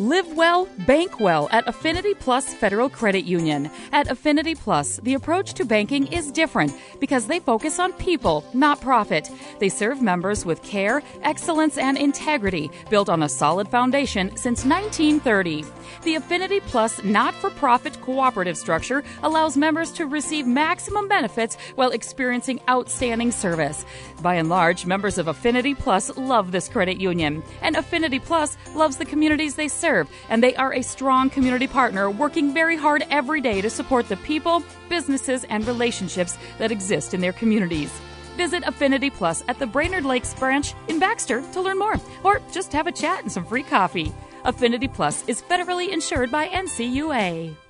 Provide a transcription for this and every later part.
Live well, bank well at Affinity Plus Federal Credit Union. At Affinity Plus, the approach to banking is different because they focus on people, not profit. They serve members with care, excellence, and integrity built on a solid foundation since 1930. The Affinity Plus not for profit cooperative structure allows members to receive maximum benefits while experiencing outstanding service. By and large, members of Affinity Plus love this credit union, and Affinity Plus loves the communities they serve serve, and they are a strong community partner working very hard every day to support the people, businesses, and relationships that exist in their communities. Visit Affinity Plus at the Brainerd Lakes branch in Baxter to learn more, or just have a chat and some free coffee. Affinity Plus is federally insured by NCUA.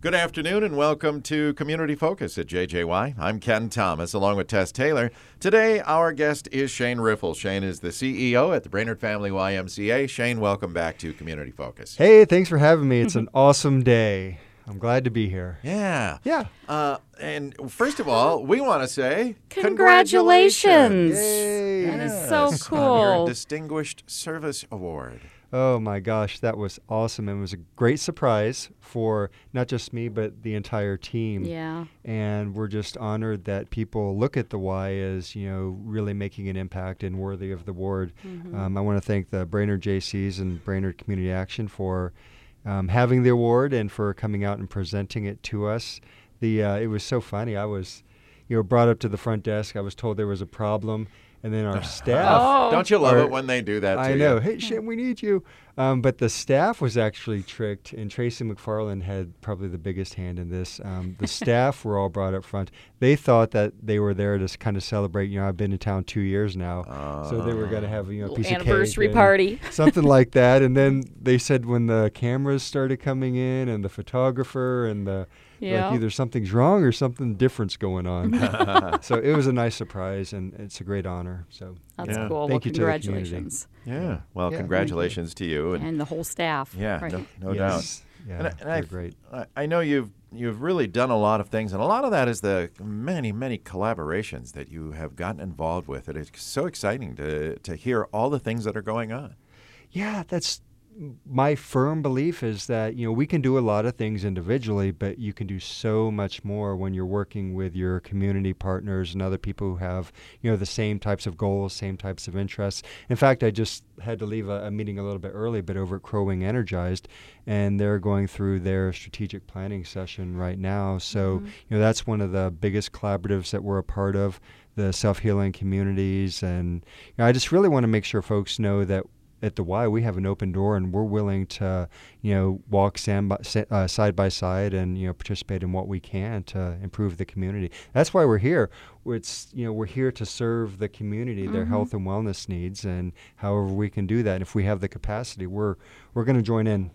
Good afternoon and welcome to Community Focus at JJY. I'm Ken Thomas along with Tess Taylor. Today, our guest is Shane Riffle. Shane is the CEO at the Brainerd Family YMCA. Shane, welcome back to Community Focus. Hey, thanks for having me. It's an awesome day. I'm glad to be here. Yeah. Yeah. Uh, and first of all, we want to say congratulations. Yay. That is so Yes, on your cool. Distinguished Service Award. Oh my gosh, that was awesome. It was a great surprise for not just me, but the entire team. Yeah. And we're just honored that people look at the Y as, you know, really making an impact and worthy of the award. Um, I want to thank the Brainerd JCs and Brainerd Community Action for um, having the award and for coming out and presenting it to us. The uh, it was so funny. I was, you know, brought up to the front desk. I was told there was a problem, and then our staff. Oh. Don't you love Or- it when they do that to I you? know. Hey, Shem, we need you. Um, but the staff was actually tricked, and Tracy McFarland had probably the biggest hand in this. Um, the staff were all brought up front. They thought that they were there to kind of celebrate. You know, I've been in town two years now, so they were going to have you know a Little piece of cake anniversary party. something like that. And then they said when the cameras started coming in, and the photographer, and the Yeah. like either something's wrong or something different's going on. so it was a nice surprise, and it's a great honor. So That's Yeah. cool. Thank well, you to the community. congratulations. Yeah. Well, Yeah, thank you. congratulations to you. And, And the whole staff. yeah, Right. no, no doubt. yes, yeah, And I- and they're great. I, I know you've you've really done a lot of things, and a lot of that is the many many collaborations that you have gotten involved with. It is so exciting to to hear all the things that are going on. Yeah, that's my firm belief is that you know we can do a lot of things individually, but you can do so much more when you're working with your community partners and other people who have you know the same types of goals, same types of interests. In fact, I just had to leave a, a meeting a little bit early, but over at Crow Wing Energized, and they're going through their strategic planning session right now. So mm-hmm. you know that's one of the biggest collaboratives that we're a part of. The self-healing communities, and you know, I just really want to make sure folks know that at the Y, we have an open door, and we're willing to, you know, walk sam- by- uh, side by side and you know participate in what we can to improve the community. That's why we're here. It's you know we're here to serve the community, their health and wellness needs, and however we can do that. And if we have the capacity, we're we're going to join in.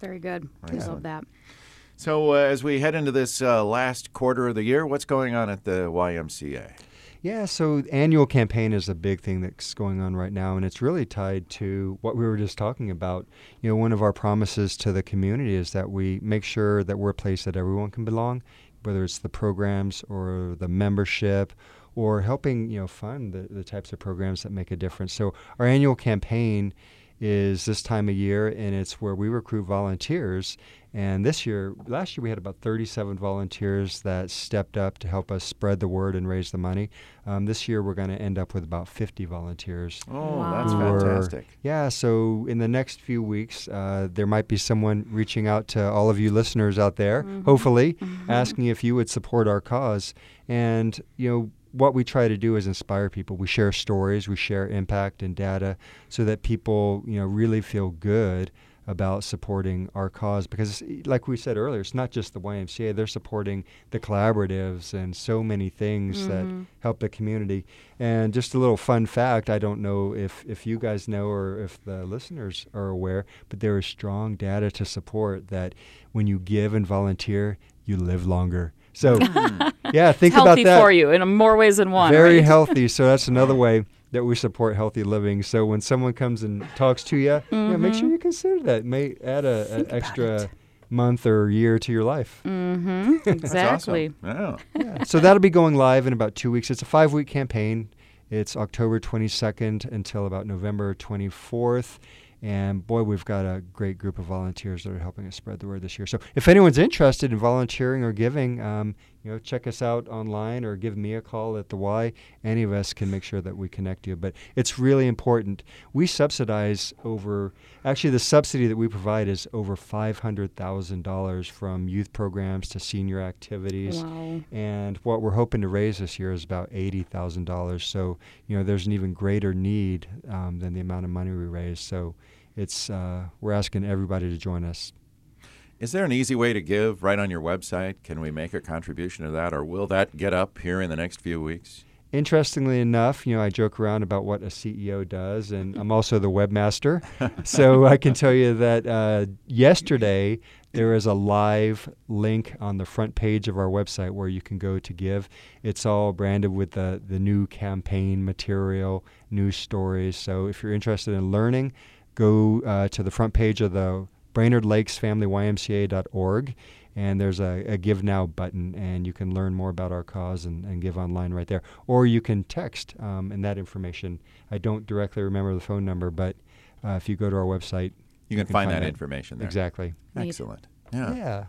Very good. I love that. So uh, as we head into this uh, last quarter of the year, what's going on at the YMCA? Yeah, so annual campaign is a big thing that's going on right now, and it's really tied to what we were just talking about. You know, one of our promises to the community is that we make sure that we're a place that everyone can belong, whether it's the programs or the membership or helping, you know, fund the, the types of programs that make a difference. So our annual campaign is this time of year, and it's where we recruit volunteers. And this year, last year, we had about 37 volunteers that stepped up to help us spread the word and raise the money. Um, this year, we're going to end up with about 50 volunteers. Oh, Wow. that's who are- fantastic. Yeah, so in the next few weeks, uh, there might be someone reaching out to all of you listeners out there, hopefully, asking if you would support our cause. And, you know, what we try to do is inspire people. We share stories, we share impact and data so that people, you know, really feel good about supporting our cause. Because like we said earlier it's not just the YMCA they're supporting the collaboratives and so many things that mm-hmm. help the community. And just a little fun fact I don't know if if you guys know or if the listeners are aware but there is strong data to support that when you give and volunteer you live longer so yeah think about that. Healthy for you in more ways than one. very right? healthy. So that's another way that we support healthy living. So when someone comes and talks to you, yeah, make sure you consider that. It may add a, an extra month or year to your life. Mm-hmm. That's Exactly. awesome. Yeah. Yeah. so that'll be going live in about two weeks. It's a five week campaign. It's October 22nd until about November 24th. And boy, we've got a great group of volunteers that are helping us spread the word this year. So if anyone's interested in volunteering or giving, um, you know, check us out online or give me a call at the Y. Any of us can make sure that we connect you. But it's really important. We subsidize over, actually, the subsidy that we provide is over $500,000 from youth programs to senior activities. Wow. And what we're hoping to raise this year is about $80,000. So, you know, there's an even greater need um, than the amount of money we raise. So, it's uh, we're asking everybody to join us. Is there an easy way to give right on your website? Can we make a contribution to that, or will that get up here in the next few weeks? Interestingly enough, you know, I joke around about what a CEO does, and I'm also the webmaster. so I can tell you that uh, yesterday there is a live link on the front page of our website where you can go to give. It's all branded with the, the new campaign material, news stories. So if you're interested in learning, go uh, to the front page of the Brainerd Lakes Family YMCA.org, and there's a, a, Give Now button, and you can learn more about our cause and, and give online right there. Or you can text, um, and that information, I don't directly remember the phone number, but uh, if you go to our website, you can, you can find, find, that, information there. Exactly. Excellent. Yeah. Yeah.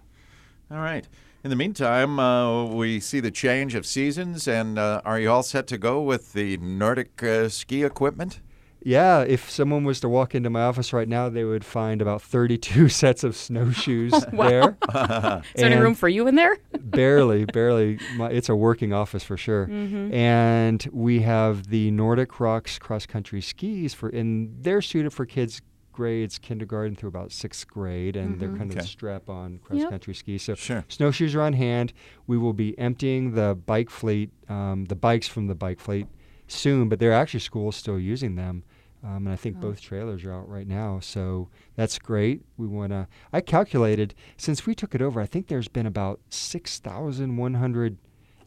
All right. In the meantime, uh, we see the change of seasons, and uh, are you all set to go with the Nordic uh, ski equipment? Yeah, if someone was to walk into my office right now, they would find about 32 sets of snowshoes there. Is there any room for you in there? barely, barely. My, it's a working office for sure. Mm-hmm. And we have the Nordic Rocks cross country skis for, and they're suited for kids grades kindergarten through about sixth grade, and mm-hmm. they're kind of okay. strap on cross yep. country skis. So sure. snowshoes are on hand. We will be emptying the bike fleet, um, the bikes from the bike fleet soon, but there are actually schools still using them. Um, and I think oh. both trailers are out right now, so that's great. We want to. I calculated since we took it over, I think there's been about six thousand one hundred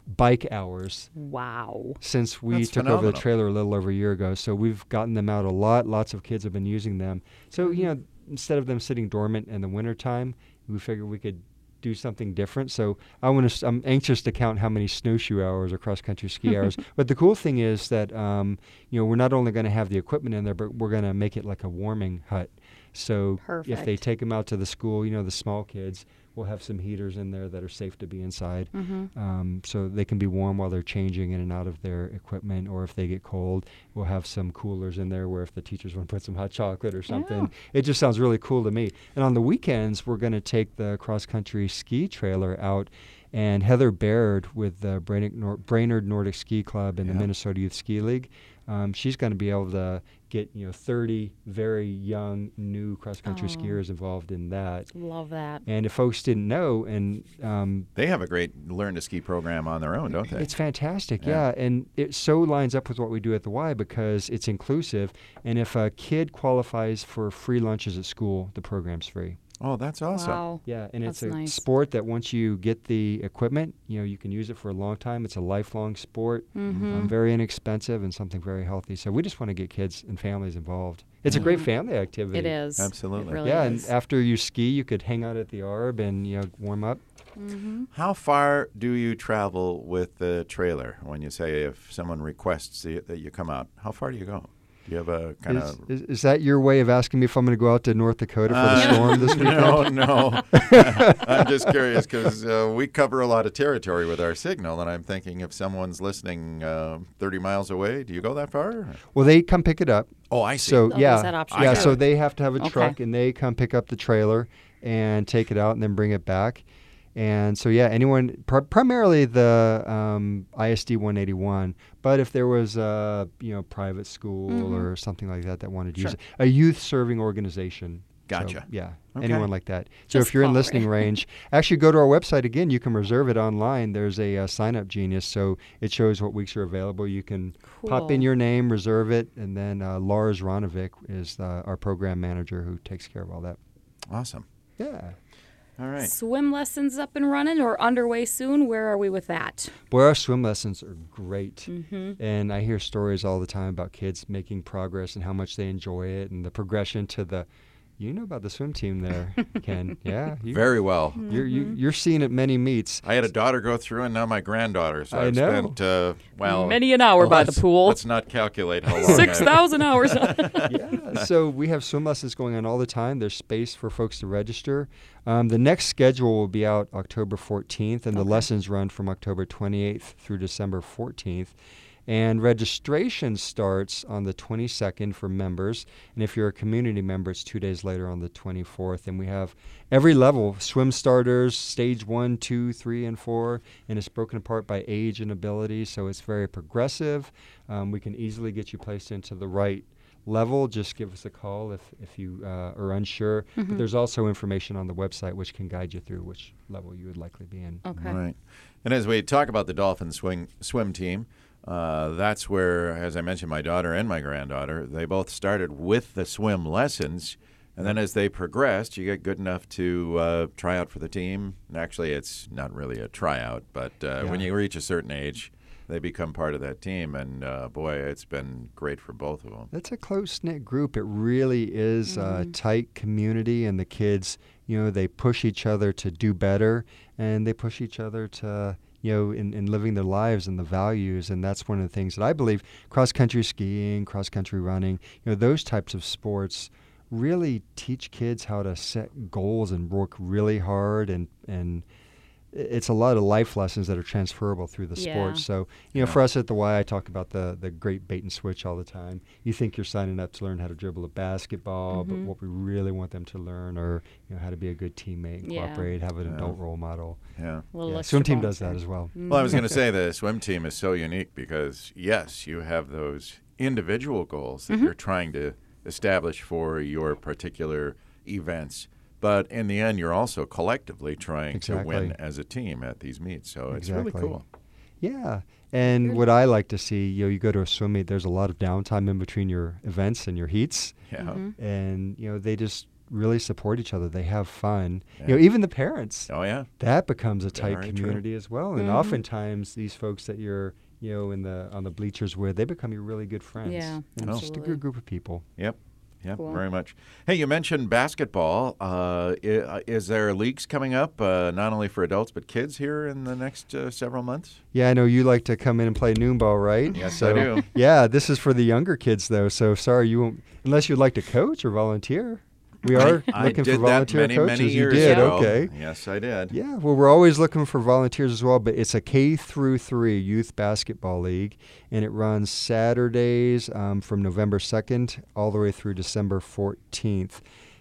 bike hours. Wow! Since we that's took phenomenal. over the trailer a little over a year ago, so we've gotten them out a lot. Lots of kids have been using them. So you know, instead of them sitting dormant in the wintertime, we figured we could do something different. So I want to. I'm anxious to count how many snowshoe hours or cross country ski hours. But the cool thing is that um, you know we're not only going to have the equipment in there, but we're going to make it like a warming hut. So Perfect. if they take them out to the school, you know, the small kids, we'll have some heaters in there that are safe to be inside. Mm-hmm. Um, so they can be warm while they're changing in and out of their equipment. Or if they get cold, we'll have some coolers in there where if the teachers want to put some hot chocolate or something, yeah. it just sounds really cool to me. And on the weekends, we're going to take the cross country ski trailer out. And Heather Baird with the Brainerd, Nor- Brainerd Nordic Ski Club and yeah. the Minnesota Youth Ski League, um, she's going to be able to get you know 30 very young new cross country oh. skiers involved in that. Love that. And if folks didn't know, and um, they have a great learn to ski program on their own, don't they? It's fantastic, yeah. yeah. And it so lines up with what we do at the Y because it's inclusive. And if a kid qualifies for free lunches at school, the program's free. Oh, that's awesome. Wow. Yeah, and that's it's a nice. sport that once you get the equipment, you know, you can use it for a long time. It's a lifelong sport, mm-hmm. um, very inexpensive and something very healthy. So we just want to get kids and families involved. It's mm-hmm. a great family activity. It is. Absolutely. It really yeah, is. and after you ski, you could hang out at the Arb and you know warm up. Mm-hmm. How far do you travel with the trailer when you say if someone requests that you come out? How far do you go? Do you have a kind is, of? Is, is, that your way of asking me if I'm going to go out to North Dakota for uh, the storm this weekend? No, no. I'm just curious because uh, we cover a lot of territory with our signal, and I'm thinking if someone's listening uh, 30 miles away, do you go that far? Well, they come pick it up. Oh, I see. So oh, yeah, yeah. So they have to have a okay. truck, and they come pick up the trailer and take it out, and then bring it back. And so, yeah, anyone, pr- primarily the um, ISD 181, but if there was a you know private school mm-hmm. or something like that that wanted to sure. use it, a youth serving organization. Gotcha. So, yeah, okay. anyone like that. Just so if you're in listening right. range, actually go to our website again. You can reserve it online. There's a uh, SignUpGenius, so it shows what weeks are available. You can cool. pop in your name, reserve it, and then uh, Lars Ronovic is uh, our program manager who takes care of all that. Awesome. Yeah. All right. Swim lessons up and running or underway soon. Where are we with that? Boy, our swim lessons are great. Mm-hmm. And I hear stories all the time about kids making progress and how much they enjoy it and the progression to the You know about the swim team there, Ken. Yeah. You, Very well. You're, you, you're seeing at many meets. I had a daughter go through, and now my granddaughter. So I I've know. spent uh, well Many an hour by the pool. Let's not calculate how long. Six thousand hours. yeah. So we have swim lessons going on all the time. There's space for folks to register. Um, the next schedule will be out October 14th, and the lessons run from October 28th through December 14th. And registration starts on the 22nd for members. And if you're a community member, it's two days later on the 24th. And we have every level swim starters, stage one, two, three, and four. And it's broken apart by age and ability. So it's very progressive. Um, we can easily get you placed into the right level, just give us a call if, if you uh, are unsure. But there's also information on the website which can guide you through which level you would likely be in. okay. Right. And as we talk about the Dolphin swing swim team, uh, that's where, as I mentioned, my daughter and my granddaughter, they both started with the swim lessons. And then as they progressed, you get good enough to uh, try out for the team. And actually, it's not really a tryout, but uh, when you reach a certain age, they become part of that team. And uh, boy, it's been great for both of them. That's a close knit group. It really is a tight community, and the kids, you know, they push each other to do better, and they push each other to, you know, in, in living their lives and the values. And that's one of the things that I believe cross country skiing, cross country running, you know, those types of sports really teach kids how to set goals and work really hard and and it's a lot of life lessons that are transferable through the Yeah. sport. So, you know, Yeah. for us at the Y, I talk about the the great bait and switch all the time. You think you're signing up to learn how to dribble a basketball, but what we really want them to learn are, you know, how to be a good teammate, and Yeah. cooperate, have an Yeah. adult role model. Yeah. Yeah, extra swim team does that as well. Well, I was going to say the swim team is so unique because, yes, you have those individual goals that you're trying to establish for your particular events. But in the end, you're also collectively trying to win as a team at these meets. So it's Exactly. really cool. Yeah. And what I like to see, you know, you go to a swim meet, there's a lot of downtime in between your events and your heats. Yeah. Mm-hmm. And, you know, they just really support each other. They have fun. Yeah. You know, even the parents. Oh, yeah. that becomes a tight Very true. community as well. And Mhm. oftentimes these folks that you're, you know, in the on the bleachers with, they become your really good friends. Yeah, and it's just a good group of people. Yep. Yep, Cool. very much. Hey, you mentioned basketball. Uh, i- is there leagues coming up, uh, not only for adults but kids here in the next uh, several months? Yeah, I know you like to come in and play noon ball, right? Yes, so, I do. Yeah, this is for the younger kids though. So sorry you won't unless you'd like to coach or volunteer. We are I, I looking did for volunteer that many, coaches. many years you did, ago. okay. Yes, I did. Yeah, well, we're always looking for volunteers as well, but it's a K through three youth basketball league, and it runs Saturdays um, from November 2nd all the way through December 14th.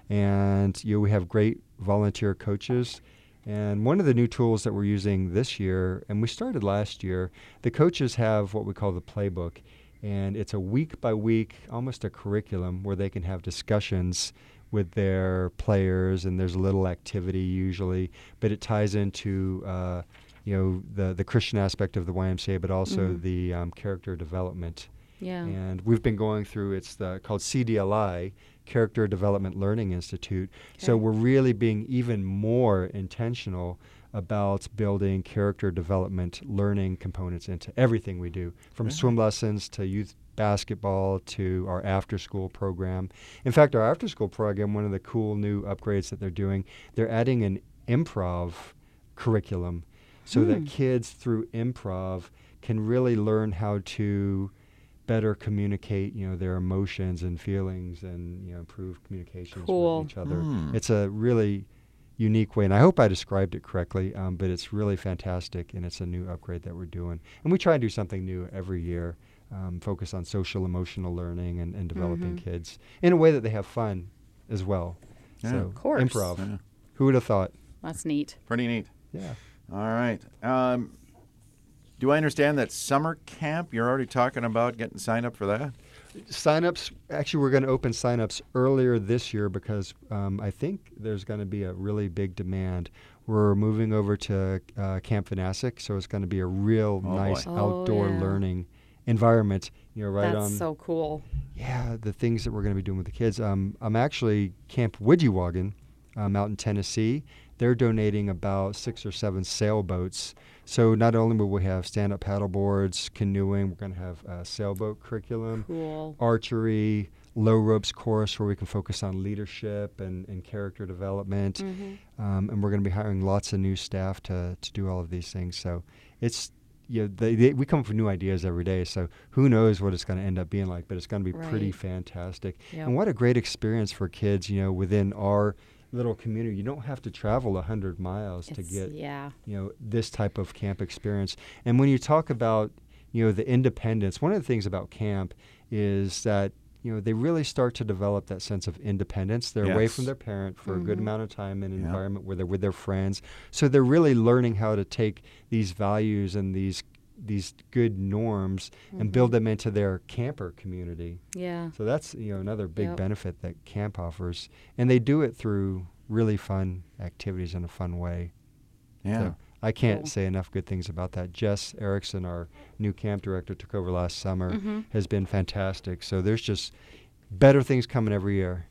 And you know, we have great volunteer coaches. And one of the new tools that we're using this year, and we started last year, the coaches have what we call the playbook. And it's a week by week, almost a curriculum where they can have discussions with their players, and there's a little activity usually, but it ties into uh, you know the the Christian aspect of the YMCA, but also Mhm. the um, character development. Yeah. And we've been going through it's the called CDLI, Character Development Learning Institute. Okay. So we're really being even more intentional about building character development learning components into everything we do, from Really? swim lessons to youth basketball to our after school program. In fact, our after school program, one of the cool new upgrades that they're doing, they're adding an improv curriculum so Hmm. that kids through improv can really learn how to better communicate, you know, their emotions and feelings and, you know, improve communications Cool. with each other. Hmm. It's a really unique way, and I hope I described it correctly, um, but it's really fantastic, and it's a new upgrade that we're doing. And we try and do something new every year, um, focus on social emotional learning and, and developing Mhm. kids in a way that they have fun as well. Yeah. so, Of course. improv. Yeah. Who would have thought? That's neat. Pretty neat. Yeah. All right. Um, do I understand that summer camp, you're already talking about getting signed up for that? Signups, actually, we're going to open signups earlier this year because um, I think there's going to be a really big demand. We're moving over to uh, Camp Vanasek, so it's going to be a real Oh, nice boy. Oh, outdoor yeah. learning environment. You know, right That's on. so cool. yeah, the things that we're going to be doing with the kids. Um, I'm actually Camp Widjiwagan um, out in Tennessee. They're donating about six or seven sailboats. So not only will we have stand-up paddle boards, canoeing, we're going to have a sailboat curriculum Cool. archery, low ropes course where we can focus on leadership and, and character development. Mm-hmm. Um, and we're going to be hiring lots of new staff to, to do all of these things. So it's you know, they, they, we come up with new ideas every day. So who knows what it's going to end up being like? But it's going to be pretty fantastic. Yep. And what a great experience for kids, you know, within our little community. You don't have to travel a hundred miles to get yeah. you know this type of camp experience. And when you talk about you know the independence, one of the things about camp is that you know they really start to develop that sense of independence. They're away from their parent for a good Mhm. amount of time in an Yeah. environment where they're with their friends. So they're really learning how to take these values and these these good norms and build them into their camper community. Yeah. So that's you know another big Yep. benefit that camp offers, and they do it through really fun activities in a fun way. Yeah. So I can't Cool. say enough good things about that. Jess Erickson, our new camp director, took over last summer, Mhm. has been fantastic. So there's just better things coming every year.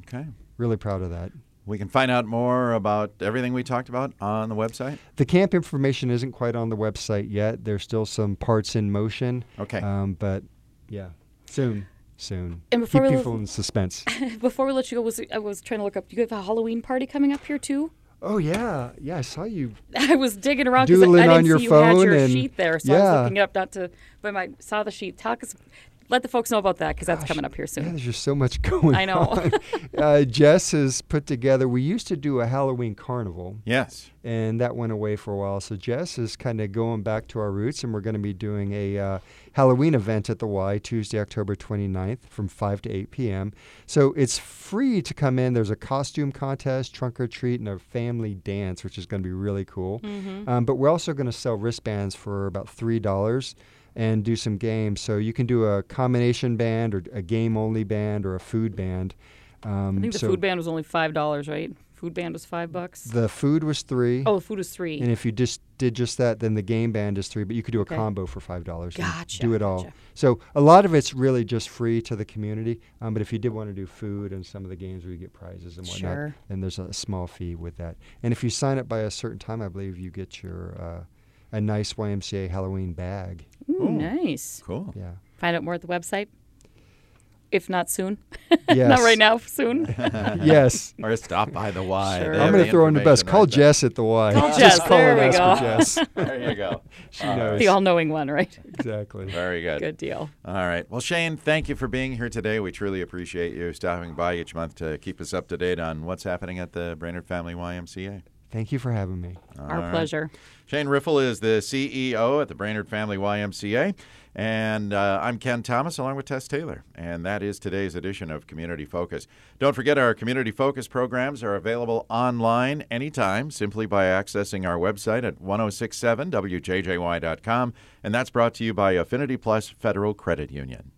Okay. Really proud of that. We can find out more about everything we talked about on the website. The camp information isn't quite on the website yet. There's still some parts in motion. Okay. Um, but yeah, soon, soon. And before Keep we people leave- in suspense. Before we let you go, was I was trying to look up. You have a Halloween party coming up here too. oh yeah, yeah. I saw you. I was digging around because I, Doodling I didn't on your see you had your phone sheet there, so I yeah. was looking it up not to. But I saw the sheet. Talk us. Let the folks know about that because that's Gosh, coming up here soon. Yeah, soon. there's just so much going on. I know. on. uh, Jess has put together. We used to do a Halloween carnival. yes. and that went away for a while. So Jess is kind of going back to our roots, and we're going to be doing a uh, Halloween event at the Y Tuesday, October 29th from 5 to 8 p.m. So it's free to come in. There's a costume contest, trunk or treat, and a family dance, which is going to be really cool. Um, but we're also going to sell wristbands for about $3 and do some games. So you can do a combination band or a game only band or a food band. Um, I think the so food band was only five dollars, right? Food band was five bucks. the food was three. oh, the food was three. And if you just did just that, then the game band is three. But you could do a Okay. combo for five dollars. Gotcha, Do it all. gotcha. So a lot of it's really just free to the community. Um, but if you did want to do food and some of the games where you get prizes and whatnot, Sure. then there's a small fee with that. And if you sign up by a certain time, I believe you get your uh, a nice YMCA Halloween bag. Ooh, Ooh. nice. Cool. Yeah. Find out more at the website. If not soon, Yes. not right now. Soon. yes. Or stop by the Y. Sure. I'm going to throw in the best. Call right there. Jess at the Y. Call Just call There and we ask go. for Jess. There you go. She All knows. the all-knowing one, right? Exactly. Very good. Good deal. All right. Well, Shane, thank you for being here today. We truly appreciate you stopping by each month to keep us up to date on what's happening at the Brainerd Family YMCA. Thank you for having me. Our All right. pleasure. Shane Riffle is the CEO at the Brainerd Family YMCA. And uh, I'm Ken Thomas along with Tess Taylor. And that is today's edition of Community Focus. Don't forget our Community Focus programs are available online anytime simply by accessing our website at 1067wjjy.com. And that's brought to you by Affinity Plus Federal Credit Union.